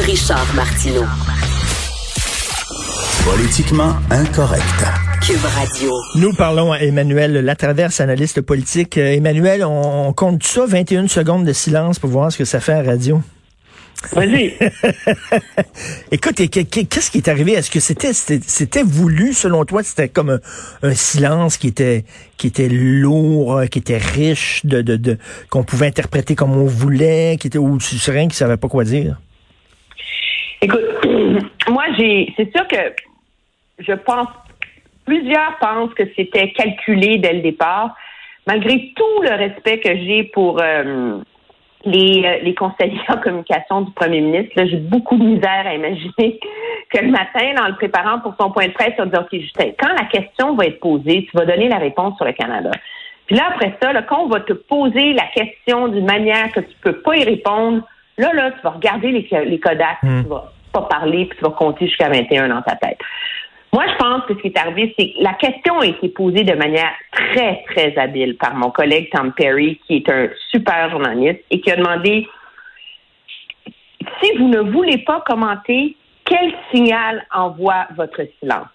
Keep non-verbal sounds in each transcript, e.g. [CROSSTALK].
Richard Martineau. Politiquement incorrect. Cube Radio. Nous parlons à Emmanuel Latraverse, analyste politique. Euh, Emmanuel, on, on compte ça, 21 secondes de silence pour voir ce que ça fait à radio? Vas-y. [LAUGHS] Écoute, qu'est-ce qui est arrivé? Est-ce que c'était voulu, selon toi? C'était comme un, un silence qui était qui était lourd, euh, qui était riche, de, de, de qu'on pouvait interpréter comme on voulait, qui était ou serais qui savait pas quoi dire? Écoute, [CLEARS THROAT] moi, j'ai, c'est sûr que je pense, plusieurs pensent que c'était calculé dès le départ, malgré tout le respect que j'ai pour euh, les, euh, les conseillers en communication du premier ministre. là, j'ai beaucoup de misère à imaginer [LAUGHS] que le matin, en le préparant pour son point de presse, on dire, OK, Justin, quand la question va être posée, tu vas donner la réponse sur le Canada. Puis là, après ça, quand on va te poser la question d'une manière que tu peux pas y répondre, là, là, tu vas regarder les, les Kodak, tu vas pas parler, puis tu vas compter jusqu'à 21 dans ta tête. Moi, je pense que ce qui est arrivé, c'est que la question a été posée de manière très, très habile par mon collègue Tom Perry, qui est un super journaliste, et qui a demandé si vous ne voulez pas commenter, quel signal envoie votre silence?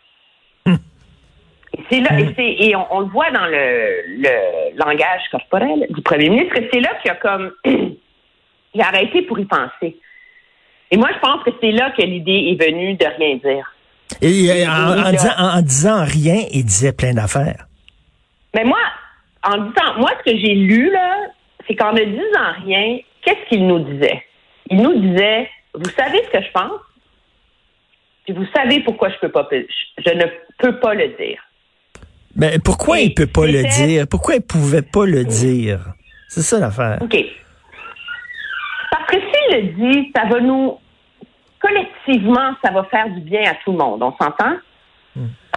Et c'est là, et, et on, on le voit dans le, le langage corporel du premier ministre, c'est là qu'il a comme il a arrêté pour y penser. Et moi, je pense que c'est là que l'idée est venue de rien dire. Et en, disant, en, en disant rien, il disait plein d'affaires. Mais moi, en disant, moi, ce que j'ai lu, là, c'est qu'en ne disant rien, qu'est-ce qu'il nous disait? Il nous disait, vous savez ce que je pense? Puis vous savez pourquoi je peux pas, je, ne peux pas le dire. Mais pourquoi Et il peut pas le dire? Pourquoi il pouvait pas le dire? C'est ça l'affaire. OK. Dit, ça va nous, collectivement, ça va faire du bien à tout le monde. On s'entend?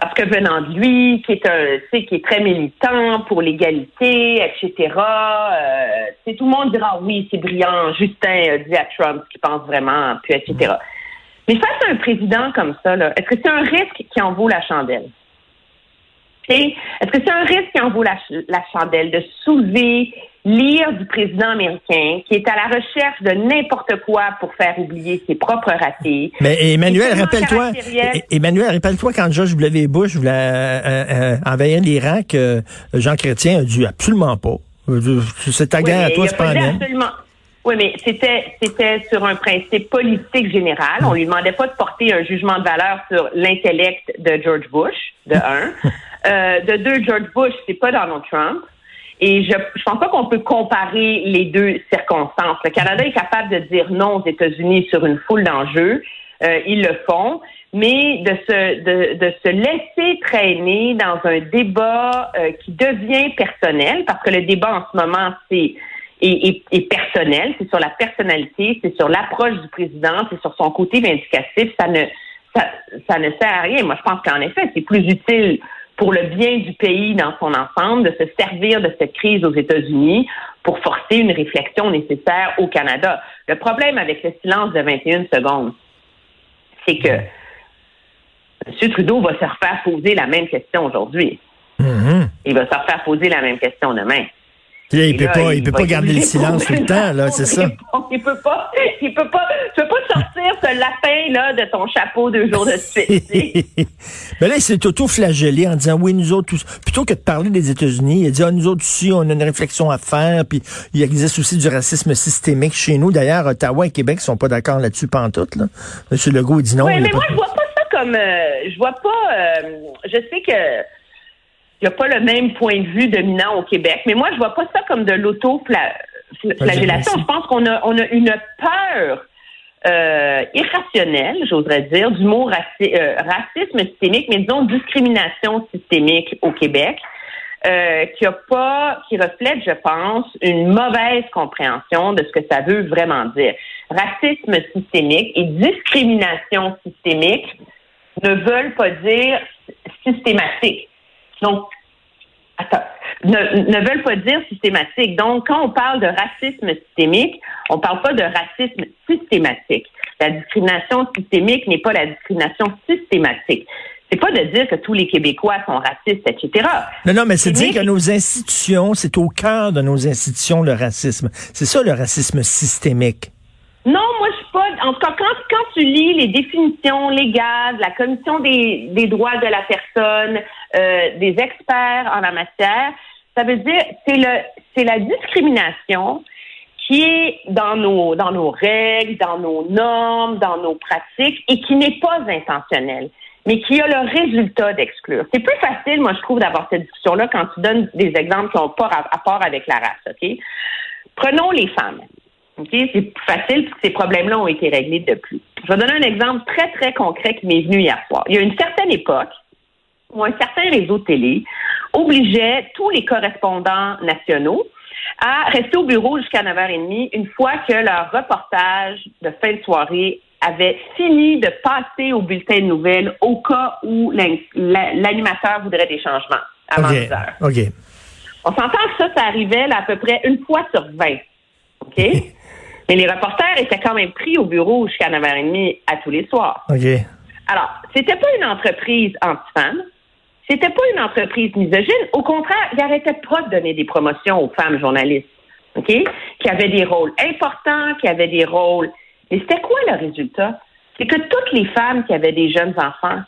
Parce que venant de lui, qui est un, qui est très militant pour l'égalité, etc., euh, tout le monde dira oui, c'est brillant. Justin dit à Trump ce qu'il pense vraiment, puis etc. Mais face à un président comme ça, est-ce que c'est un risque qui en vaut la chandelle? Est-ce que c'est un risque qui en vaut la, ch- la chandelle de soulever l'ire du président américain qui est à la recherche de n'importe quoi pour faire oublier ses propres ratés? Mais Emmanuel, rappelle-toi. E- Emmanuel, rappelle-toi quand George W. Bush voulait euh, euh, envahir l'Irak, euh, Jean Chrétien a dit absolument pas. Euh, C'est ta Oui, guerre à toi, c'est pas absolument. Oui, mais c'était c'était sur un principe politique général. On lui demandait pas de porter un jugement de valeur sur l'intellect de George Bush, de un. [LAUGHS] Euh, de deux, George Bush, c'est pas Donald Trump. Et je je pense pas qu'on peut comparer les deux circonstances. Le Canada est capable de dire non aux États-Unis sur une foule d'enjeux. Euh, ils le font. Mais de se, de, de se laisser traîner dans un débat euh, qui devient personnel, parce que le débat en ce moment, c'est est, est- est personnel, c'est sur la personnalité, c'est sur l'approche du président, c'est sur son côté vindicatif, ça ne ça, ça ne sert à rien. Moi, je pense qu'en effet, c'est plus utile pour le bien du pays dans son ensemble de se servir de cette crise aux États-Unis pour forcer une réflexion nécessaire au Canada. Le problème avec le silence de 21 secondes, c'est que M. Trudeau va se refaire poser la même question aujourd'hui. Mhm. Il va se refaire poser la même question demain. Là, il Et peut là, pas, il peut pas garder le silence tout le temps, là, c'est [LAUGHS] ça. Il peut pas, il peut pas, tu peux pas sortir ce lapin là de ton chapeau deux jours de suite. [LAUGHS] Mais là, il s'est auto-flagellé en disant oui, nous autres, plutôt que de parler des États-Unis, il a dit ah, nous autres aussi, on a une réflexion à faire, puis il existe aussi du racisme systémique chez nous. D'ailleurs, Ottawa et Québec sont pas d'accord là-dessus pantoute. Là. Monsieur Legault il dit non. Oui, mais moi je vois pas ça comme, euh, je vois pas, euh, je sais que il n'y a pas le même point de vue dominant au Québec, mais moi je vois pas ça comme de l'auto-flagellation. Je pense qu'on a, on a une peur euh, irrationnelle, j'oserais dire, du mot raci- euh, racisme systémique, mais disons discrimination systémique au Québec. euh, qui a pas, qui reflète, je pense, une mauvaise compréhension de ce que ça veut vraiment dire. Racisme systémique et discrimination systémique ne veulent pas dire systématique. Donc, attends, ne, ne veulent pas dire systématique. Donc, quand on parle de racisme systémique, on parle pas de racisme systématique. La discrimination systémique n'est pas la discrimination systématique. C'est pas de dire que tous les Québécois sont racistes, etc. Non, non, mais c'est dire que nos institutions, c'est au cœur de nos institutions le racisme. C'est ça le racisme systémique. Non, moi, je suis pas. En tout cas, quand, quand tu lis les définitions légales la Commission des, des droits de la personne, des experts en la matière, ça veut dire c'est le c'est la discrimination qui est dans nos dans nos règles, dans nos normes, dans nos pratiques et qui n'est pas intentionnelle, mais qui a le résultat d'exclure. C'est plus facile, moi, je trouve, d'avoir cette discussion-là quand tu donnes des exemples qui n'ont pas rapport avec la race. Ok, prenons les femmes. C'est plus facile parce que ces problèmes-là ont été réglés depuis. Je vais donner un exemple très, très concret qui m'est venu hier soir. Il y a une certaine époque où un certain réseau de télé obligeait tous les correspondants nationaux à rester au bureau jusqu'à 9h30 une fois que leur reportage de fin de soirée avait fini de passer au bulletin de nouvelles au cas où l'animateur voudrait des changements avant 10 heures. OK. On s'entend que ça, ça arrivait à peu près une fois sur 20. OK? [LAUGHS] Mais les reporters étaient quand même pris au bureau jusqu'à 9h30 à tous les soirs. OK. Alors, c'était pas une entreprise anti-femmes. C'était pas une entreprise misogyne. Au contraire, ils n'arrêtaient pas de donner des promotions aux femmes journalistes. OK? Qui avaient des rôles importants, qui avaient des rôles. Mais c'était quoi le résultat? C'est que toutes les femmes qui avaient des jeunes enfants,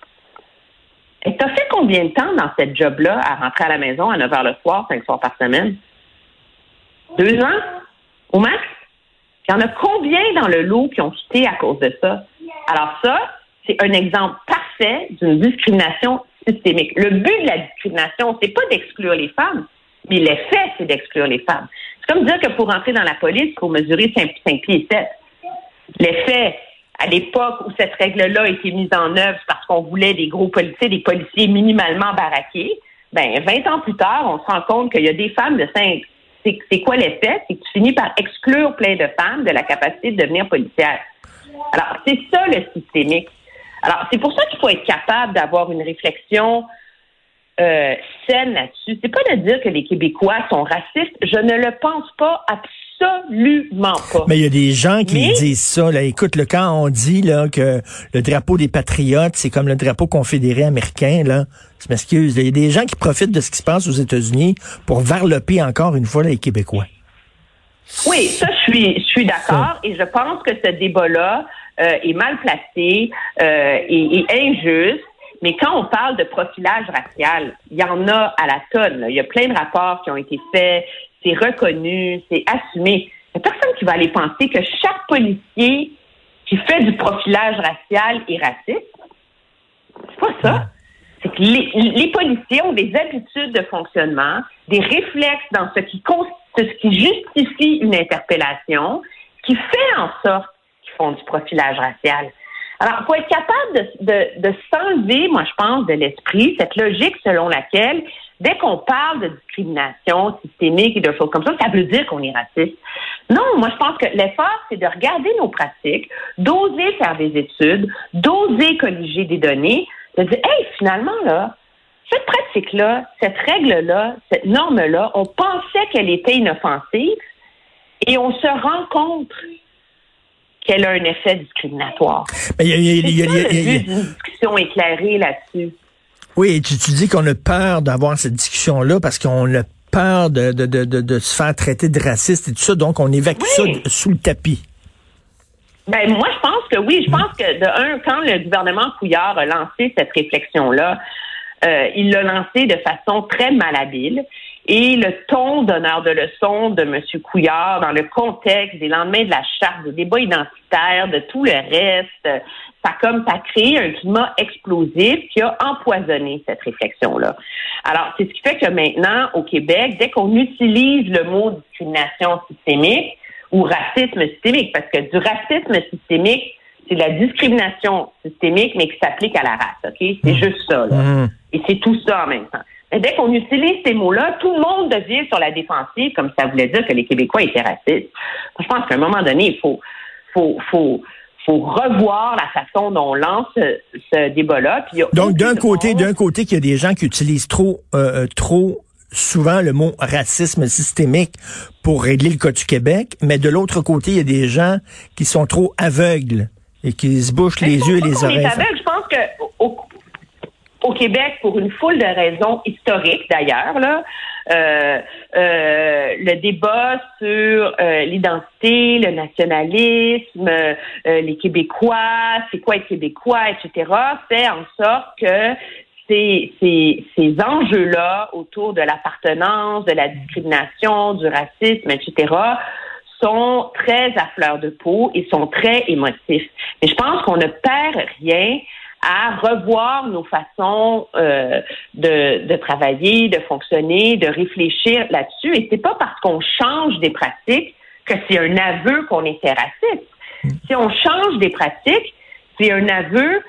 et t'as fait combien de temps dans cette job-là à rentrer à la maison à 9 h le soir, 5 soirs par semaine? Deux ans? Au max? Il y en a combien dans le lot qui ont quitté à cause de ça? Alors ça, c'est un exemple parfait d'une discrimination systémique. Le but de la discrimination, c'est pas d'exclure les femmes, mais l'effet, c'est d'exclure les femmes. C'est comme dire que pour entrer dans la police, il faut mesurer 5, pieds et 7. L'effet, à l'époque où cette règle-là a été mise en œuvre parce qu'on voulait des gros policiers, des policiers minimalement baraqués, ben 20 ans plus tard, on se rend compte qu'il y a des femmes de 5, c'est quoi l'effet? C'est que tu finis par exclure plein de femmes de la capacité de devenir policière. Alors, c'est ça le systémique. Alors, c'est pour ça qu'il faut être capable d'avoir une réflexion euh, saine là-dessus. C'est pas de dire que les Québécois sont racistes. Je ne le pense pas absolument pas. Mais il y a des gens qui disent ça. Là. Écoute, le quand on dit là, que le drapeau des patriotes, c'est comme le drapeau confédéré américain, là, je m'excuse. Il y a des gens qui profitent de ce qui se passe aux États-Unis pour varloper encore une fois les Québécois. Oui, ça, je suis, je suis d'accord. Et je pense que ce débat-là euh, est mal placé euh, et, injuste. Mais quand on parle de profilage racial, il y en a à la tonne. Il y a plein de rapports qui ont été faits. C'est reconnu, c'est assumé. Il n'y a personne qui va aller penser que chaque policier qui fait du profilage racial est raciste. C'est pas ça. C'est que les, les, policiers ont des habitudes de fonctionnement, des réflexes dans ce qui, ce qui justifie une interpellation, qui fait en sorte du profilage racial. Alors, faut être capable de, de, s'enlever, moi, je pense, de l'esprit cette logique selon laquelle, dès qu'on parle de discrimination systémique et de choses comme ça, ça veut dire qu'on est raciste. Non, moi, je pense que l'effort, c'est de regarder nos pratiques, d'oser faire des études, d'oser colliger des données, de dire, hey, finalement, là, cette pratique-là, cette règle-là, cette norme-là, on pensait qu'elle était inoffensive et on se rend compte qu'elle a un effet discriminatoire. Mais il y a, une discussion éclairée là-dessus. Oui, tu, tu dis qu'on a peur d'avoir cette discussion-là parce qu'on a peur de, de, de, de, se faire traiter de raciste et tout ça, donc on évacue ça sous le tapis. Ben moi, je pense que oui. Je pense que de un, quand le gouvernement Couillard a lancé cette réflexion-là, euh, il l'a lancé de façon très malhabile. Et le ton d'honneur de leçon de M. Couillard dans le contexte des lendemains de la charte, des débats identitaires, de tout le reste, ça comme ça a créé un climat explosif qui a empoisonné cette réflexion-là. Alors, c'est ce qui fait que maintenant, au Québec, dès qu'on utilise le mot discrimination systémique ou racisme systémique, parce que du racisme systémique, c'est la discrimination systémique, mais qui s'applique à la race, OK? C'est mmh. juste ça, là. Mmh. Et c'est tout ça en même temps. Dès qu'on utilise ces mots-là, tout le monde devient sur la défensive, comme ça voulait dire que les Québécois étaient racistes. Je pense qu'à un moment donné, il faut, faut, faut, faut revoir la façon dont on lance ce, débat-là. Donc, d'un côté, d'un côté, qu'il y a des gens qui utilisent trop, euh, euh, trop souvent le mot racisme systémique pour régler le cas du Québec, mais de l'autre côté, il y a des gens qui sont trop aveugles et qui se bouchent les yeux et les oreilles. Québec, pour une foule de raisons historiques d'ailleurs, là, euh, euh, le débat sur euh, l'identité, le nationalisme, les Québécois, c'est quoi être Québécois, etc., fait en sorte que ces, ces, ces enjeux-là autour de l'appartenance, de la discrimination, du racisme, etc., sont très à fleur de peau et sont très émotifs. Mais je pense qu'on ne perd rien à revoir nos façons euh, de, de, travailler, de fonctionner, de réfléchir là-dessus. Et c'est pas parce qu'on change des pratiques que c'est un aveu qu'on était raciste. Si on change des pratiques, c'est un aveu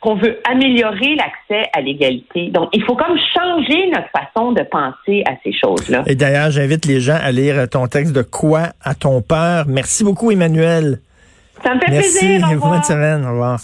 qu'on veut améliorer l'accès à l'égalité. Donc, il faut comme changer notre façon de penser à ces choses-là. Et d'ailleurs, j'invite les gens à lire ton texte de Quoi à ton peur? Merci beaucoup, Emmanuel. Ça me fait Merci. plaisir. Au revoir. Bonne semaine. Au revoir.